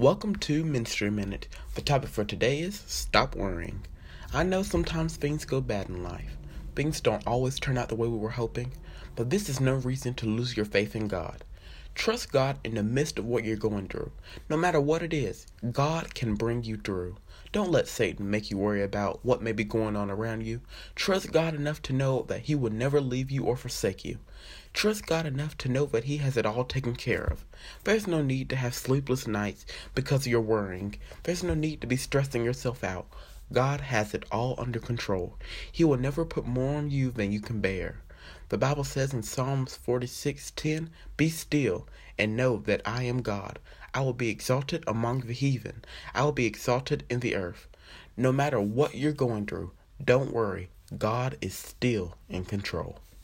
Welcome to Ministry Minute. The topic for today is Stop Worrying. I know sometimes things go bad in life. Things don't always turn out the way we were hoping, but this is no reason to lose your faith in God. Trust God in the midst of what you're going through. No matter what it is, God can bring you through. Don't let Satan make you worry about what may be going on around you. Trust God enough to know that He will never leave you or forsake you. Trust God enough to know that He has it all taken care of. There's no need to have sleepless nights because you're worrying. There's no need to be stressing yourself out. God has it all under control. He will never put more on you than you can bear. The Bible says in Psalms 46:10, "Be still and know that I am God. I will be exalted among the heathen. I will be exalted in the earth." No matter what you're going through, don't worry. God is still in control.